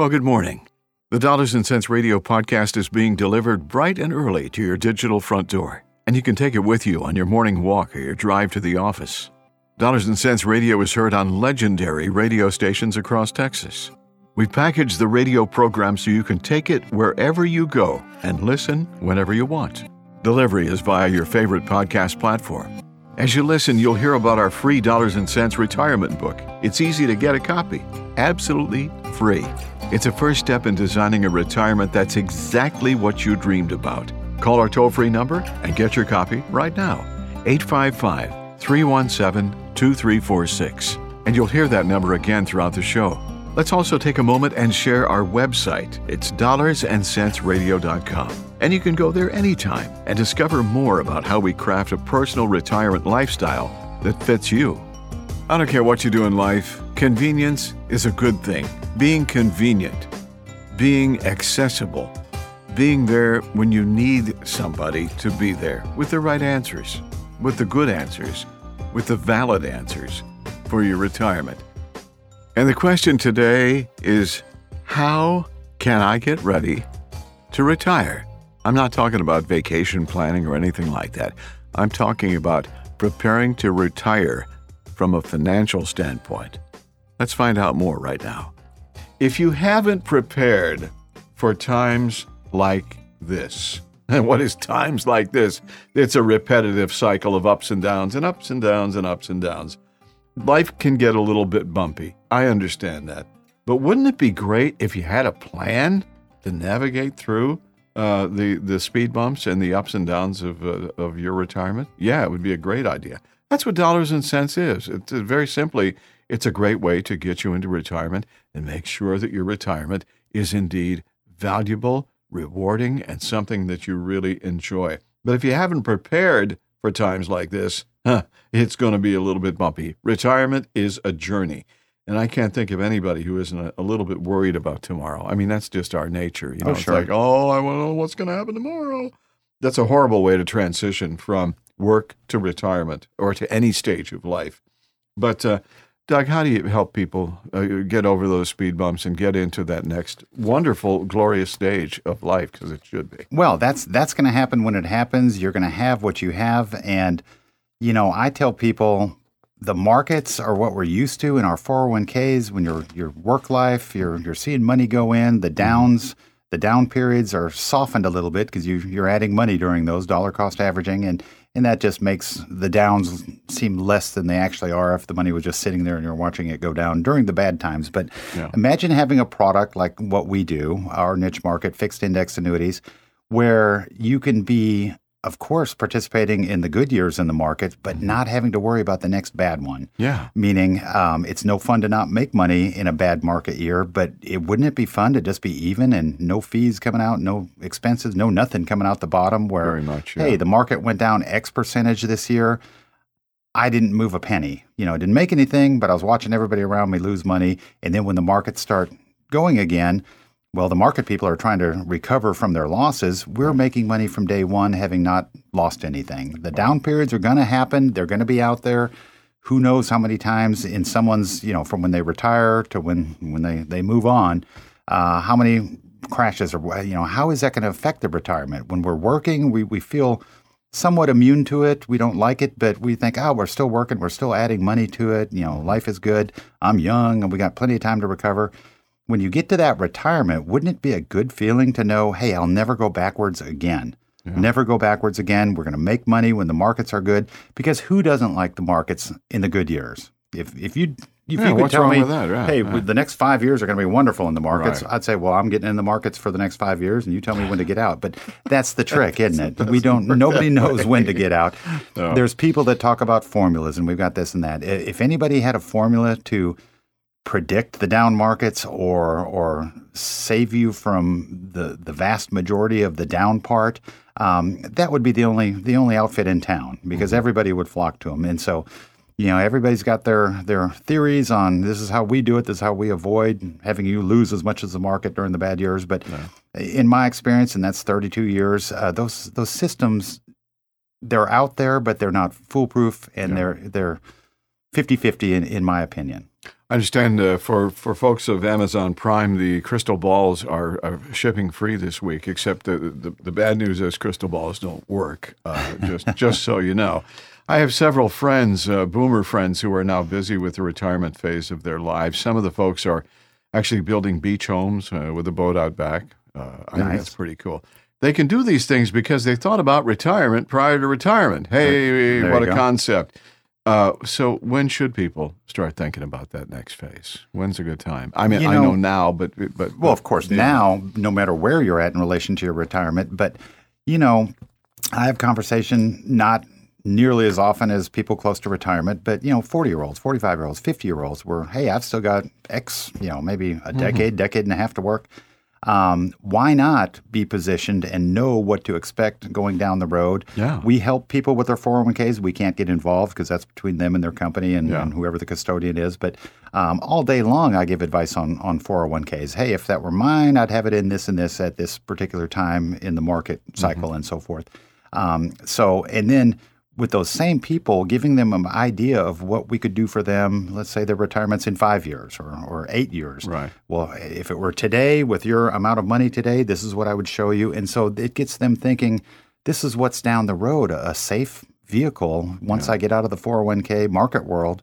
Well, good morning. The Dollars and Cents Radio podcast is being delivered bright and early to your digital front door, and you can take it with you on your morning walk or your drive to the office. Dollars and Cents Radio is heard on legendary radio stations across Texas. We've packaged the radio program so you can take it wherever you go and listen whenever you want. Delivery is via your favorite podcast platform. As you listen, you'll hear about our free Dollars and Cents retirement book. It's easy to get a copy, absolutely free. It's a first step in designing a retirement that's exactly what you dreamed about. Call our toll free number and get your copy right now 855 317 2346. And you'll hear that number again throughout the show. Let's also take a moment and share our website. It's dollarsandcentsradio.com. And you can go there anytime and discover more about how we craft a personal retirement lifestyle that fits you. I don't care what you do in life, convenience is a good thing. Being convenient, being accessible, being there when you need somebody to be there with the right answers, with the good answers, with the valid answers for your retirement. And the question today is how can I get ready to retire? I'm not talking about vacation planning or anything like that. I'm talking about preparing to retire from a financial standpoint. Let's find out more right now. If you haven't prepared for times like this, and what is times like this? It's a repetitive cycle of ups and downs and ups and downs and ups and downs. Life can get a little bit bumpy. I understand that. But wouldn't it be great if you had a plan to navigate through uh, the the speed bumps and the ups and downs of uh, of your retirement? Yeah, it would be a great idea. That's what dollars and cents is. It's uh, very simply, it's a great way to get you into retirement and make sure that your retirement is indeed valuable, rewarding, and something that you really enjoy. But if you haven't prepared for times like this, huh, it's going to be a little bit bumpy. Retirement is a journey. And I can't think of anybody who isn't a, a little bit worried about tomorrow. I mean, that's just our nature. You know, Oh, it's like, oh, I want to know what's going to happen tomorrow. That's a horrible way to transition from work to retirement or to any stage of life. But, uh, Doug, how do you help people uh, get over those speed bumps and get into that next wonderful, glorious stage of life? Because it should be. Well, that's that's going to happen when it happens. You're going to have what you have, and you know, I tell people the markets are what we're used to in our 401ks. When your your work life, you're you're seeing money go in. The downs, the down periods are softened a little bit because you you're adding money during those dollar cost averaging, and and that just makes the downs seem less than they actually are if the money was just sitting there and you're watching it go down during the bad times. But imagine having a product like what we do, our niche market, fixed index annuities, where you can be, of course, participating in the good years in the market, but not having to worry about the next bad one. Yeah. Meaning, um, it's no fun to not make money in a bad market year, but it wouldn't it be fun to just be even and no fees coming out, no expenses, no nothing coming out the bottom? Where Very much, yeah. hey, the market went down X percentage this year. I didn't move a penny. You know, I didn't make anything, but I was watching everybody around me lose money. And then when the markets start going again, well, the market people are trying to recover from their losses. We're making money from day one, having not lost anything. The down periods are going to happen. They're going to be out there. Who knows how many times in someone's, you know, from when they retire to when when they they move on, uh, how many crashes or you know, how is that going to affect their retirement? When we're working, we we feel somewhat immune to it. We don't like it, but we think, oh, we're still working. We're still adding money to it. You know, life is good. I'm young and we got plenty of time to recover. When you get to that retirement, wouldn't it be a good feeling to know, hey, I'll never go backwards again? Never go backwards again. We're going to make money when the markets are good because who doesn't like the markets in the good years? If if you if Yeah, you could tell me? Right, hey, the next five years are going to be wonderful in the markets, Right. I'd say, well, I'm getting in the markets for the next five years, and you tell me when to get out. But that's the trick, isn't it? We don't. Nobody knows when to get out. There's people that talk about formulas, and we've got this and that. If anybody had a formula to predict the down markets or or save you from the the vast majority of the down part, um, that would be the only the only outfit in town because everybody would flock to them. And so, you know, everybody's got their their theories on this is how we do it, this is how we avoid having you lose as much as the market during the bad years. But in my experience, and that's 32 years, uh, those those systems they're out there, but they're not foolproof, and they're they're 50-50 in, in my opinion. I understand uh, for, for folks of Amazon Prime, the crystal balls are, are shipping free this week, except the, the, the, bad news is crystal balls don't work, uh, just, just so you know. I have several friends, uh, boomer friends, who are now busy with the retirement phase of their lives. Some of the folks are actually building beach homes uh, with a boat out back. Uh, I nice. think that's pretty cool. They can do these things because they thought about retirement prior to retirement. Hey, there what a go. concept. Uh, so when should people start thinking about that next phase? When's a good time? I mean, you know, I know now, but but well, of course, now, no matter where you're at in relation to your retirement, but you know, I have conversation not nearly as often as people close to retirement, but you know, 40 year olds, 45 year olds, 50 year olds where, hey, I've still got X, you know, maybe a mm-hmm. decade, mm-hmm. decade and a half to work um, why not be positioned and know what to expect going down the road? Yeah. We help people with their 401ks. We can't get involved because that's between them and their company and, yeah. and whoever the custodian is. But um, all day long, I give advice on, on 401ks. Hey, if that were mine, I'd have it in this and this at this particular time in the market cycle mm-hmm. and so forth. Um, so, and then with those same people, giving them an idea of what we could do for them. Let's say their retirement's in five years or, or eight years. Right. Well, if it were today with your amount of money today, this is what I would show you. And so it gets them thinking, this is what's down the road, a safe vehicle once yeah. I get out of the 401k market world.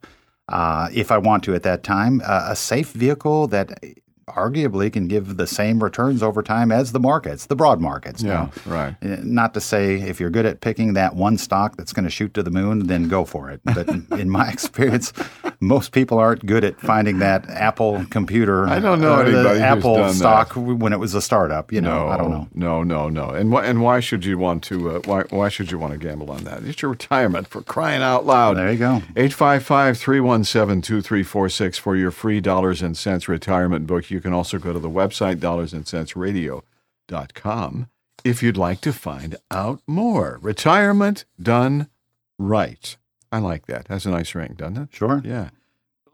Uh, if I want to at that time, uh, a safe vehicle that arguably can give the same returns over time as the markets, the broad markets. Yeah, right. Eh, not to say if you're good at picking that one stock that's going to shoot to the moon, then go for it. But in my experience, most people aren't good at finding that Apple computer. I don't know anybody Apple stock that. when it was a startup. You know, no, I don't know. No, no, no. And wh- and why should you want to? Uh, why why should you want to gamble on that? It's your retirement for crying out loud. There you go. 855-317-2346 for your free dollars and cents retirement book. You can also go to the website, dollarsandcentsradio.com, if you'd like to find out more. Retirement done right. I like that. That's a nice ring, doesn't it? Sure. Yeah.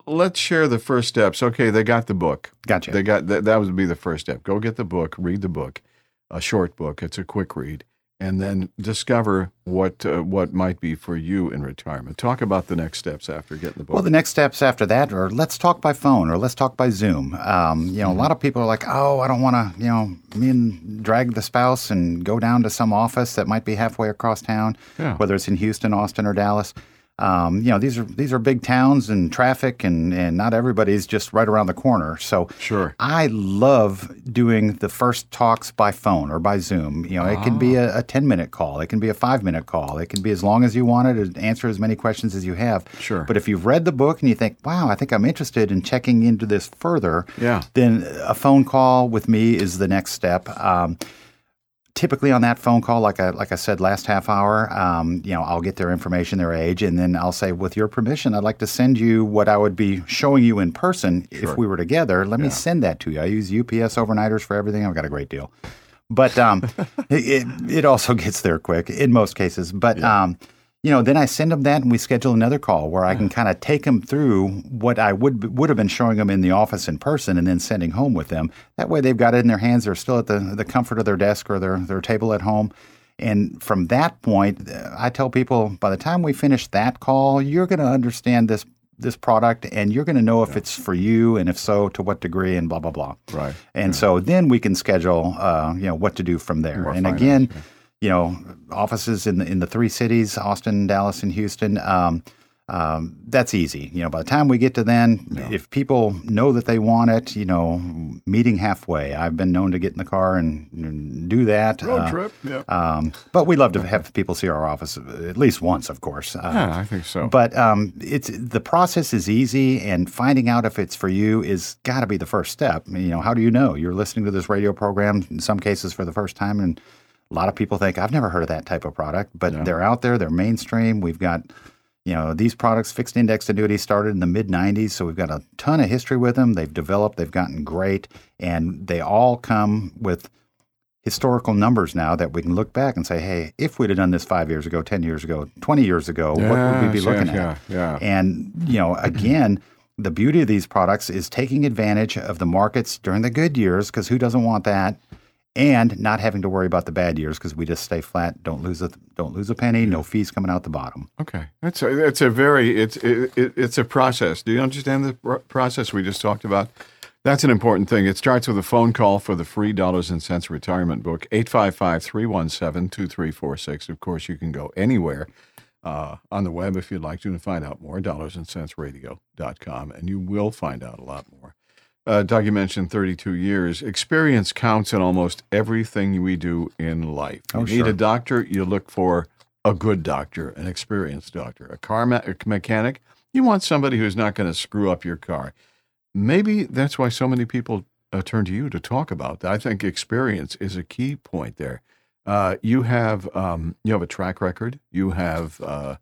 Let's share the first steps. Okay, they got the book. Gotcha. They got that. That would be the first step. Go get the book. Read the book. A short book. It's a quick read and then discover what uh, what might be for you in retirement. Talk about the next steps after getting the book. Well, the next steps after that are let's talk by phone or let's talk by Zoom. Um, you know, mm-hmm. a lot of people are like, oh, I don't want to, you know, me and drag the spouse and go down to some office that might be halfway across town, yeah. whether it's in Houston, Austin, or Dallas. Um, you know, these are these are big towns and traffic, and and not everybody's just right around the corner. So sure, I love doing the first talks by phone or by Zoom. You know, it can be a, a ten minute call, it can be a five minute call, it can be as long as you want it answer as many questions as you have. Sure. But if you've read the book and you think, wow, I think I'm interested in checking into this further, yeah. then a phone call with me is the next step. Um, typically on that phone call, like I like I said last half hour, um, you know, I'll get their information, their age, and then I'll say, with your permission, I'd like to send you what I would be showing you in person sure. if we were together. Let yeah. me send that to you. I use UPS overnighters for everything. I've got a great deal, but um, it, it also gets there quick in most cases. But yeah. um, you know, then I send them that and we schedule another call where I can kind of take them through what I would would have been showing them in the office in person and then sending home with them. That way they've got it in their hands. They're still at the, the comfort of their desk or their, their table at home. And from that point, I tell people by the time we finish that call, you're going to understand this this product and you're going to know if yeah. it's for you and if so to what degree and blah blah blah right and yeah. so then we can schedule uh, you know what to do from there More and finance, again yeah you know, offices in the in the three cities, Austin, Dallas, and Houston. Um, um, that's easy. You know, by the time we get to then, yeah. if people know that they want it, you know, meeting halfway. I've been known to get in the car and, and do that. Road uh, trip, yeah. Um, but we love to have people see our office at least once, of course. Uh, yeah, I think so. But um, it's the process is easy, and finding out if it's for you is got to be the first step. You know, how do you know? You're listening to this radio program in some cases for the first time, and a lot of people think I've never heard of that type of product, but yeah. they're out there. They're mainstream. We've got, you know, these products, fixed index annuities, started in the mid '90s, so we've got a ton of history with them. They've developed. They've gotten great, and they all come with historical numbers now that we can look back and say, hey, if we'd have done this five years ago, 10 years ago, 20 years ago, what would we be looking at? Yeah, And, you know, again, the beauty of these products is taking advantage of the markets during the good years, because who doesn't want that? And not having to worry about the bad years because we just stay flat. Don't lose a don't lose a penny. No fees coming out the bottom. Okay, that's a, that's a very it's it, it, it's a process. Do you understand the process we just talked about? That's an important thing. It starts with a phone call for the free Dollars and Cents Retirement Book, 855 317 2346. Of course, you can go anywhere uh, on the web if you'd like to and find out more, dollars and dollarsandcentsradio.com, and you will find out a lot more. Uh, Doug, you mentioned 32 years. Experience counts in almost everything we do in life. You oh, need sure. a doctor, you look for a good doctor, an experienced doctor. A car me- a mechanic, you want somebody who's not going to screw up your car maybe that's why so many people uh, turn to you to talk about that. I think experience is a key point there. Uh, you have um, you have a track record. You have uh,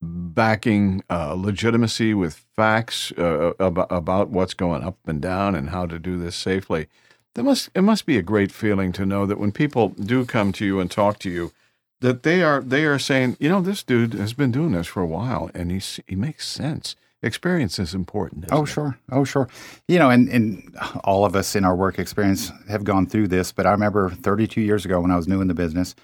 backing uh, legitimacy with facts uh, about, about what's going up and down and how to do this safely. That must it must be a great feeling to know that when people do come to you and talk to you, that they are they are saying, you know, this dude has been doing this for a while and he's he makes sense experience is important. Oh, it? sure. Oh, sure. You know, and, and all of us in our work experience have gone through this, but I remember 32 years ago when I was new in the business,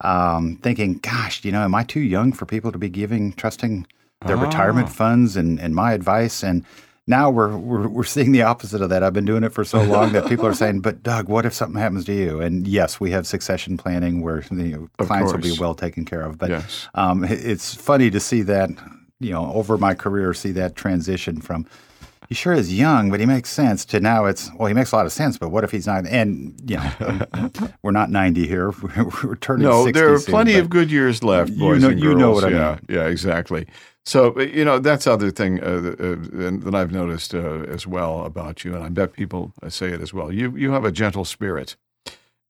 um, thinking, gosh, you know, am I too young for people to be giving, trusting their ah. retirement funds and, and my advice? And now we're, we're, we're seeing the opposite of that. I've been doing it for so long that people are saying, but Doug, what if something happens to you? And yes, we have succession planning where the clients will be well taken care of. But yes. um, it's funny to see that you know, over my career, see that transition from he sure is young, but he makes sense to now it's well, he makes a lot of sense, but what if he's not? And you know, we're not ninety here. We're, turning. No, there are soon, plenty of good years left, boys you know, and girls. You know what I yeah, mean? Yeah, exactly. So you know that's other thing uh, uh, that I've noticed uh, as well about you, and I bet people say it as well. You you have a gentle spirit,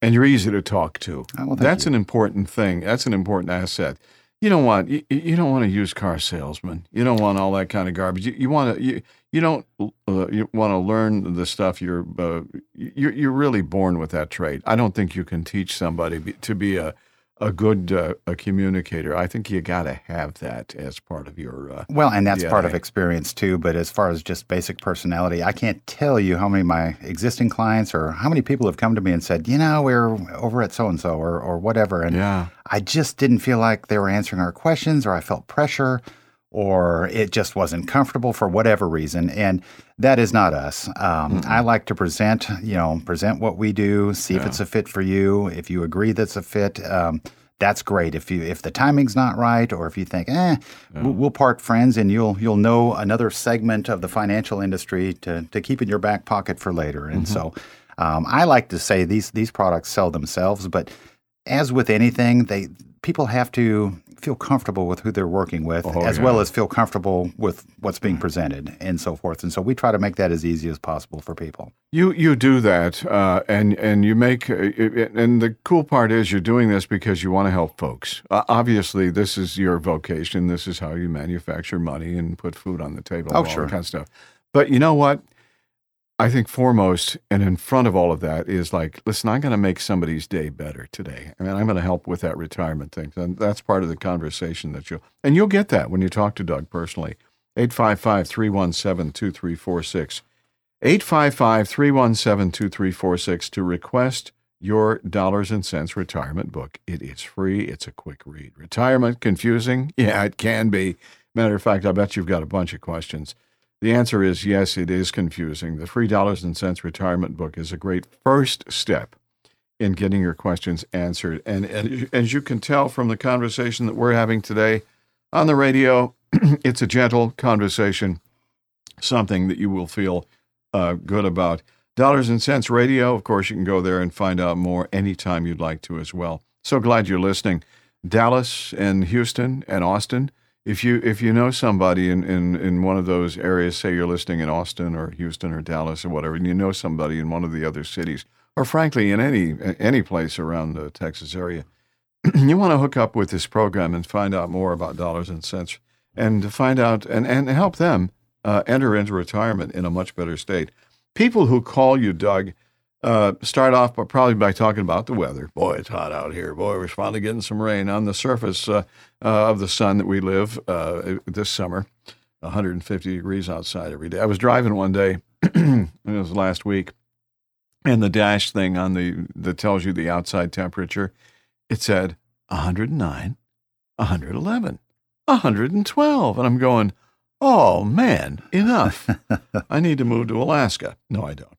and you're easy to talk to. Oh, well, that's you. an important thing. That's an important asset you don't want you, you don't want a used car salesman. You don't want all that kind of garbage. You, you want to you, you don't uh, you want to learn the stuff you're, uh, you're you're really born with that trait. I don't think you can teach somebody to be a a good uh, a communicator. I think you got to have that as part of your uh, well, and that's DNA. part of experience too. But as far as just basic personality, I can't tell you how many of my existing clients or how many people have come to me and said, you know, we're over at so and so or or whatever, and yeah. I just didn't feel like they were answering our questions, or I felt pressure or it just wasn't comfortable for whatever reason. And that is not us. Um, I like to present, you know, present what we do, see yeah. if it's a fit for you. If you agree that's a fit, um, that's great. If you if the timing's not right, or if you think, eh, yeah. we'll, we'll part friends, and you'll you'll know another segment of the financial industry to to keep in your back pocket for later. And mm-hmm. so, um, I like to say these these products sell themselves, but as with anything, they people have to feel comfortable with who they're working with, oh, as yeah. well as feel comfortable with what's being presented and so forth. And so we try to make that as easy as possible for people. You you do that, uh, and and you make, uh, and the cool part is you're doing this because you want to help folks. Uh, obviously, this is your vocation. This is how you manufacture money and put food on the table. Oh, all sure, that kind of stuff. But you know what? I think foremost and in front of all of that is like, listen, I'm going to make somebody's day better today. I mean, I'm going to help with that retirement thing. And that's part of the conversation that you'll, and you'll get that when you talk to Doug personally. 855 317 2346. 855 317 2346 to request your dollars and cents retirement book. It is free. It's a quick read. Retirement confusing? Yeah, it can be. Matter of fact, I bet you've got a bunch of questions. The answer is yes, it is confusing. The free dollars and cents retirement book is a great first step in getting your questions answered. And, and as you can tell from the conversation that we're having today on the radio, it's a gentle conversation, something that you will feel uh, good about. Dollars and Cents Radio, of course, you can go there and find out more anytime you'd like to as well. So glad you're listening. Dallas and Houston and Austin if you if you know somebody in, in, in one of those areas, say you're listening in Austin or Houston or Dallas or whatever, and you know somebody in one of the other cities, or frankly in any any place around the Texas area, you want to hook up with this program and find out more about dollars and cents, and find out and, and help them uh, enter into retirement in a much better state. People who call you, Doug, uh, start off by probably by talking about the weather. Boy, it's hot out here. Boy, we're finally getting some rain on the surface uh, uh, of the sun that we live uh, this summer. 150 degrees outside every day. I was driving one day, it was last week, and the dash thing on the that tells you the outside temperature, it said 109, 111, 112, and I'm going, oh man, enough! I need to move to Alaska. No, I don't.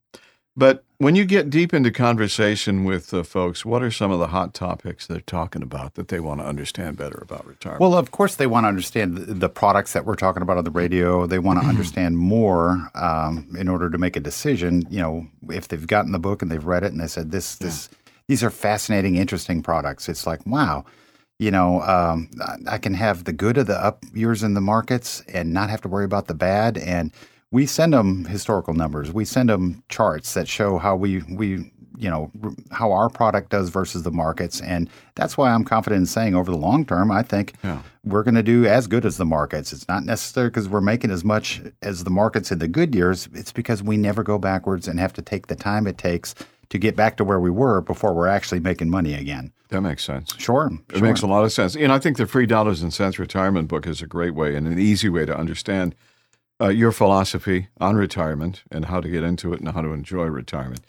But when you get deep into conversation with uh, folks, what are some of the hot topics they're talking about that they want to understand better about retirement? Well, of course, they want to understand the products that we're talking about on the radio. They want to understand more um, in order to make a decision. You know, if they've gotten the book and they've read it and they said this, this, these are fascinating, interesting products. It's like, wow, you know, um, I can have the good of the up years in the markets and not have to worry about the bad and we send them historical numbers. We send them charts that show how we we you know how our product does versus the markets, and that's why I'm confident in saying over the long term, I think yeah. we're going to do as good as the markets. It's not necessarily because we're making as much as the markets in the good years. It's because we never go backwards and have to take the time it takes to get back to where we were before we're actually making money again. That makes sense. Sure. It sure. makes a lot of sense. And I think the free dollars and cents retirement book is a great way and an easy way to understand uh, your philosophy on retirement and how to get into it and how to enjoy retirement.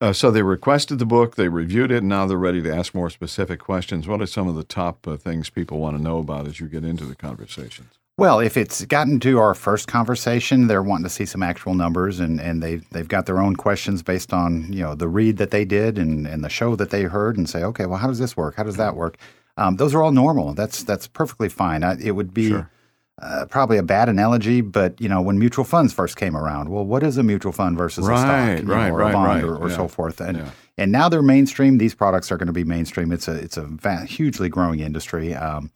Uh, so they requested the book, they reviewed it, and now they're ready to ask more specific questions. What are some of the top uh, things people want to know about as you get into the conversations? Well, if it's gotten to our first conversation, they're wanting to see some actual numbers, and, and they they've got their own questions based on you know the read that they did and, and the show that they heard, and say, okay, well, how does this work? How does that work? Um, those are all normal. That's that's perfectly fine. I, it would be. Sure uh, probably a bad analogy, but you know when mutual funds first came around, well, what is a mutual fund versus right, a stock, right, know, or right, a bond, right, or, or yeah. so forth? And yeah. and now they're mainstream. These products are going to be mainstream. It's a it's a va- hugely growing industry. Um,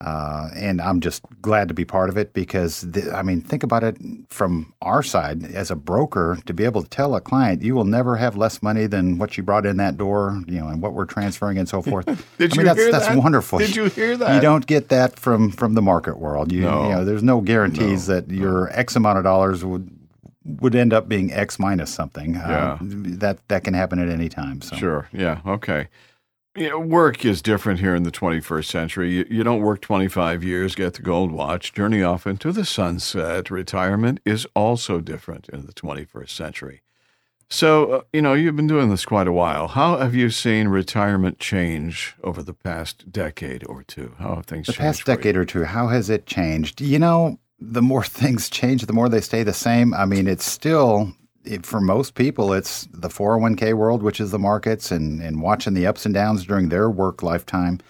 uh, and I'm just glad to be part of it because, the, I mean, think about it from our side as a broker to be able to tell a client, you will never have less money than what you brought in that door, you know, and what we're transferring and so forth. Did I mean, you that's, hear that's that? wonderful. Did you hear that? You don't get that from from the market world. You, no. you know, there's no guarantees no. that your X amount of dollars would would end up being X minus something. Yeah. Um, that that can happen at any time. So. Sure. Yeah. Okay. Know, work is different here in the 21st century. You, you, don't work 25 years, get the gold watch, journey off into the sunset. Retirement is also different in the 21st century. So, uh, you know, you've been doing this quite a while. How have you seen retirement change over the past decade or two? How have things? The past decade or two, how has it changed? You know, the more things change, the more they stay the same. I mean, it's still it, for most people, it's the 401k world, which is the markets, and, and watching the ups and downs during their work lifetime.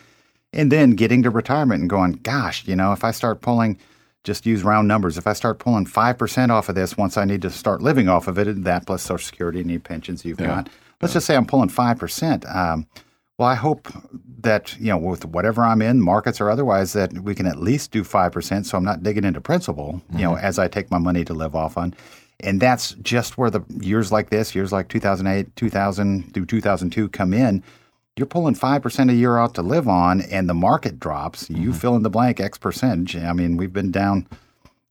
And then getting to retirement and going, gosh, you know, if I start pulling, just use round numbers, if I start pulling 5% off of this once I need to start living off of it, that plus Social Security, and any pensions you've yeah. got, let's yeah. just say I'm pulling 5%. Um, well, I hope that, you know, with whatever I'm in, markets or otherwise, that we can at least do 5% so I'm not digging into principal, mm-hmm. you know, as I take my money to live off on. And that's just where the years like this, years like 2008, 2000 through 2002 come in. You're pulling 5% a year out to live on, and the market drops. Mm-hmm. You fill in the blank X percentage. I mean, we've been down,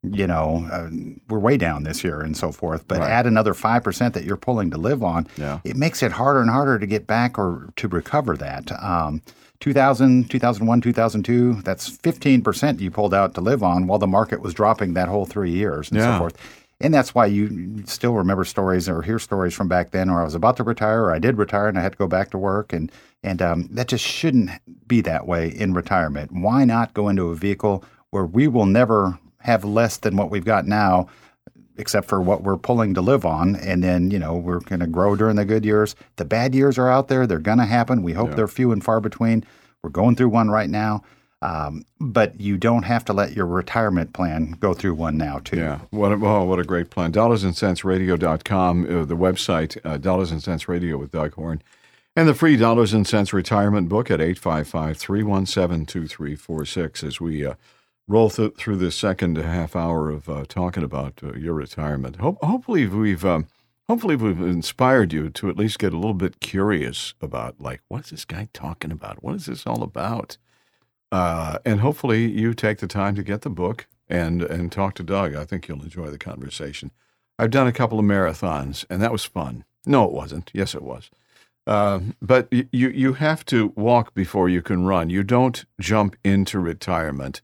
you know, uh, we're way down this year and so forth. But right. add another 5% that you're pulling to live on, yeah. it makes it harder and harder to get back or to recover that. Um, 2000, 2001, 2002, that's 15% you pulled out to live on while the market was dropping that whole three years and yeah. so forth. And that's why you still remember stories or hear stories from back then where I was about to retire or I did retire and I had to go back to work. And, and um, that just shouldn't be that way in retirement. Why not go into a vehicle where we will never have less than what we've got now, except for what we're pulling to live on? And then, you know, we're going to grow during the good years. The bad years are out there, they're going to happen. We hope Yeah. they're few and far between. We're going through one right now. Um, but you don't have to let your retirement plan go through one now, too. Yeah. What a, oh, what a great plan. Dollars and Cents Radio.com, uh, the website, uh, Dollars and Cents Radio with Doug Horn, and the free Dollars and Cents Retirement Book at 855 317 2346 as we uh, roll th- through this second half hour of uh, talking about uh, your retirement. Ho- hopefully, we've. Um, hopefully, we've inspired you to at least get a little bit curious about, like, what's this guy talking about? What is this all about? Uh, and hopefully you take the time to get the book and and talk to Doug. I think you'll enjoy the conversation. I've done a couple of marathons, and that was fun. No, it wasn't. Yes, it was. Um, but you you have to walk before you can run. You don't jump into retirement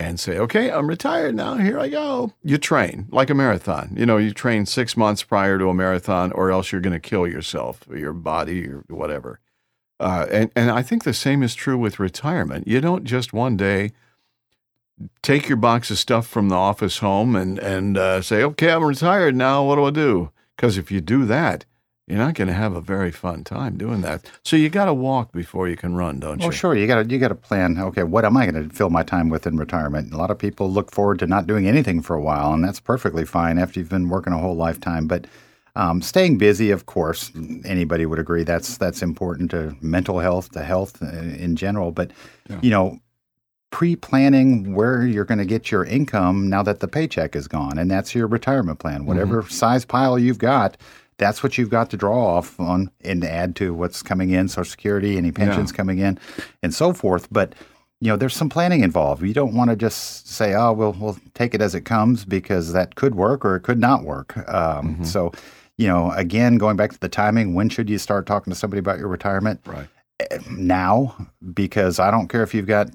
and say, okay, I'm retired now. Here I go. You train like a marathon. You know, you train six months prior to a marathon, or else you're going to kill yourself, your body, or whatever. Uh, and, and I think the same is true with retirement. You don't just one day take your box of stuff from the office home and, and uh, say, okay, I'm retired now. What do I do? Because if you do that, you're not going to have a very fun time doing that. So you got to walk before you can run, don't well, you? Well, sure. You got to you got to plan. Okay, what am I going to fill my time with in retirement? A lot of people look forward to not doing anything for a while, and that's perfectly fine after you've been working a whole lifetime. But um, staying busy, of course, anybody would agree that's that's important to mental health, to health uh, in general. But yeah. you know, pre-planning where you're going to get your income now that the paycheck is gone, and that's your retirement plan. Whatever mm-hmm. size pile you've got, that's what you've got to draw off on and add to what's coming in, Social Security, any pensions yeah. coming in, and so forth. But you know, there's some planning involved. You don't want to just say, "Oh, we'll we'll take it as it comes," because that could work or it could not work. Um, mm-hmm. So, you know, again, going back to the timing, when should you start talking to somebody about your retirement? Right eh, now, because I don't care if you've got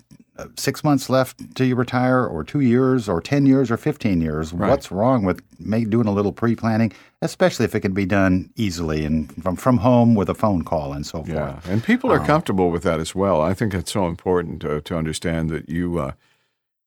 six months left till you retire, or two years, or 10 years, or 15 years. Right. What's wrong with make, doing a little pre planning, especially if it can be done easily and from, from home with a phone call and so forth? Yeah, and people are um, comfortable with that as well. I think it's so important to, to understand that you. Uh,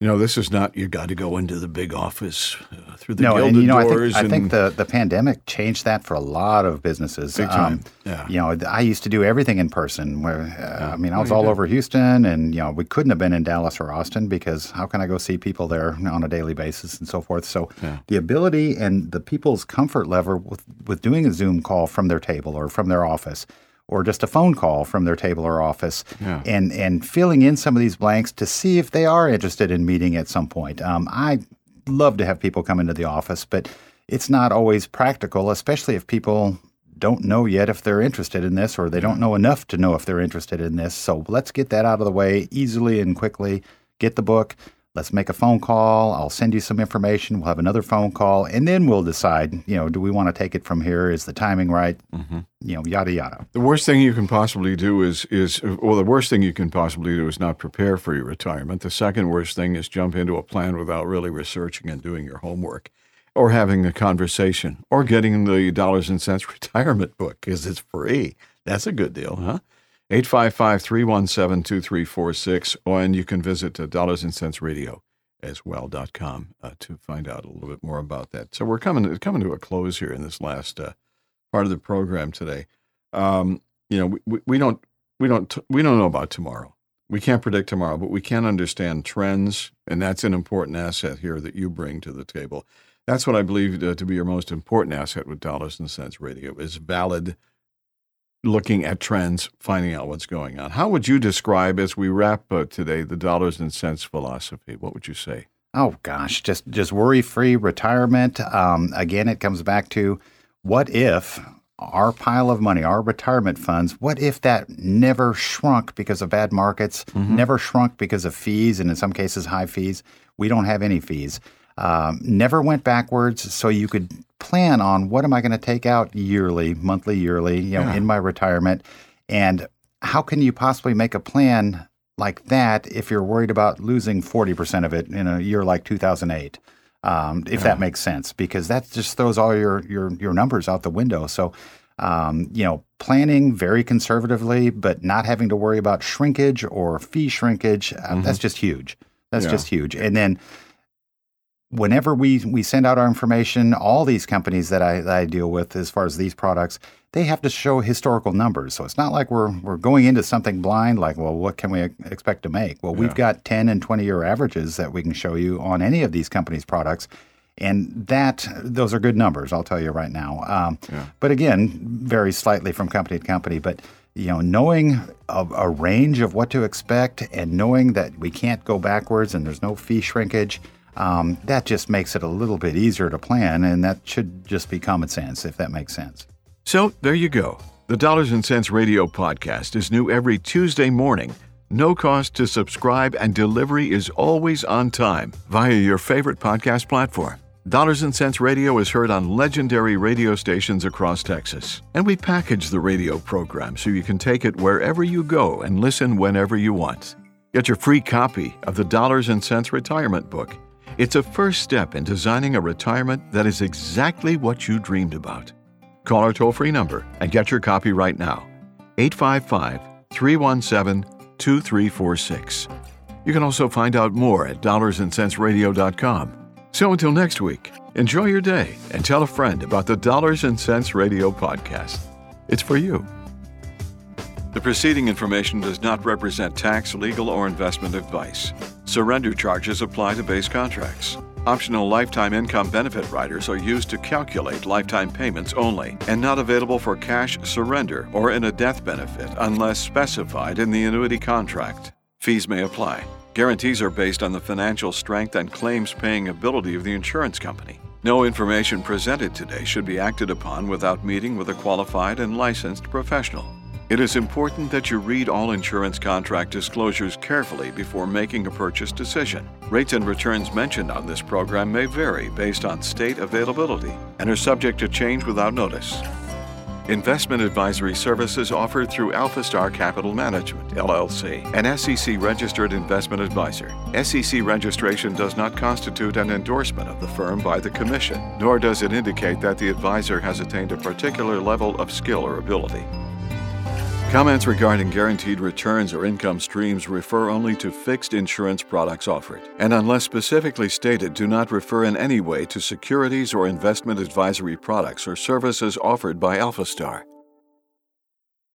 you know, this is not you got to go into the big office uh, through the no, gilded and, you know, doors. I think, I think the, the pandemic changed that for a lot of businesses. Big time. Um, yeah. You know, I used to do everything in person. Where uh, yeah. I mean, I was all over Houston, and you know, we couldn't have been in Dallas or Austin because how can I go see people there on a daily basis and so forth? So yeah. the ability and the people's comfort level with with doing a Zoom call from their table or from their office or just a phone call from their table or office yeah. and, and filling in some of these blanks to see if they are interested in meeting at some point. Um, I love to have people come into the office, but it's not always practical, especially if people don't know yet if they're interested in this or they don't know enough to know if they're interested in this. So let's get that out of the way easily and quickly. Get the book let's make a phone call. I'll send you some information. We'll have another phone call, and then we'll decide. You know, do we want to take it from here? Is the timing right? Mm-hmm. You know, yada yada. The worst thing you can possibly do is is well, the worst thing you can possibly do is not prepare for your retirement. The second worst thing is jump into a plan without really researching and doing your homework. Or having a conversation, or getting the dollars and cents retirement book because it's free. That's a good deal, huh? 855 317 2346, and you can visit uh, Dollars and Cents Radio as well.com uh, to find out a little bit more about that. So we're coming coming to a close here in this last uh, part of the program today. Um, you know, we, we don't we don't we don't know about tomorrow. We can't predict tomorrow, but we can understand trends, and that's an important asset here that you bring to the table. That's what I believe uh, to be your most important asset with Dollars and Cents Radio is valid looking at trends, finding out what's going on. How would you describe, as we wrap uh, today, the dollars and cents philosophy? What would you say? Oh gosh, just just worry free retirement. Um, again, it comes back to what if our pile of money, our retirement funds, what if that never shrunk because of bad markets, mm-hmm. never shrunk because of fees, and in some cases high fees? We don't have any fees. Um, never went backwards, so you could plan on what am I going to take out yearly, monthly, yearly, you know, yeah. in my retirement, and how can you possibly make a plan like that if you're worried about losing forty percent of it in a year like 2008? Um, if yeah. that makes sense, because that just throws all your your your numbers out the window. So. Um, you know, planning very conservatively, but not having to worry about shrinkage or fee shrinkage. Uh, mm-hmm. That's just huge. That's yeah. just huge. And then whenever we we send out our information, all these companies that I, that I deal with, as far as these products, they have to show historical numbers. So it's not like we're we're going into something blind. Like, well, what can we expect to make? Well, yeah. we've got ten and twenty year averages that we can show you on any of these companies' products. And that those are good numbers, I'll tell you right now. Um, yeah. But again, varies slightly from company to company. But you know, knowing a, a, range of what to expect and knowing that we can't go backwards and there's no fee shrinkage, um, that just makes it a little bit easier to plan, and that should just be common sense, if that makes sense. So there you go. The Dollars and Cents Radio podcast is new every Tuesday morning. No cost to subscribe, and delivery is always on time via your favorite podcast platform. Dollars and Cents Radio is heard on legendary radio stations across Texas, and we package the radio program so you can take it wherever you go and listen whenever you want. Get your free copy of the Dollars and Cents Retirement Book. It's a first step in designing a retirement that is exactly what you dreamed about. Call our toll free number and get your copy right now 855 317 2346. You can also find out more at dollarsandcentsradio.com. So until next week, enjoy your day and tell a friend about the Dollars and Cents Radio podcast. It's for you. The preceding information does not represent tax, legal, or investment advice. Surrender charges apply to base contracts. Optional lifetime income benefit riders are used to calculate lifetime payments only and not available for cash surrender or in a death benefit unless specified in the annuity contract. Fees may apply. Guarantees are based on the financial strength and claims paying ability of the insurance company. No information presented today should be acted upon without meeting with a qualified and licensed professional. It is important that you read all insurance contract disclosures carefully before making a purchase decision. Rates and returns mentioned on this program may vary based on state availability and are subject to change without notice. Investment advisory services offered through AlphaStar Capital Management, LLC, an SEC registered investment advisor. SEC registration does not constitute an endorsement of the firm by the Commission, nor does it indicate that the advisor has attained a particular level of skill or ability. Comments regarding guaranteed returns or income streams refer only to fixed insurance products offered, and unless specifically stated, do not refer in any way to securities or investment advisory products or services offered by AlphaStar.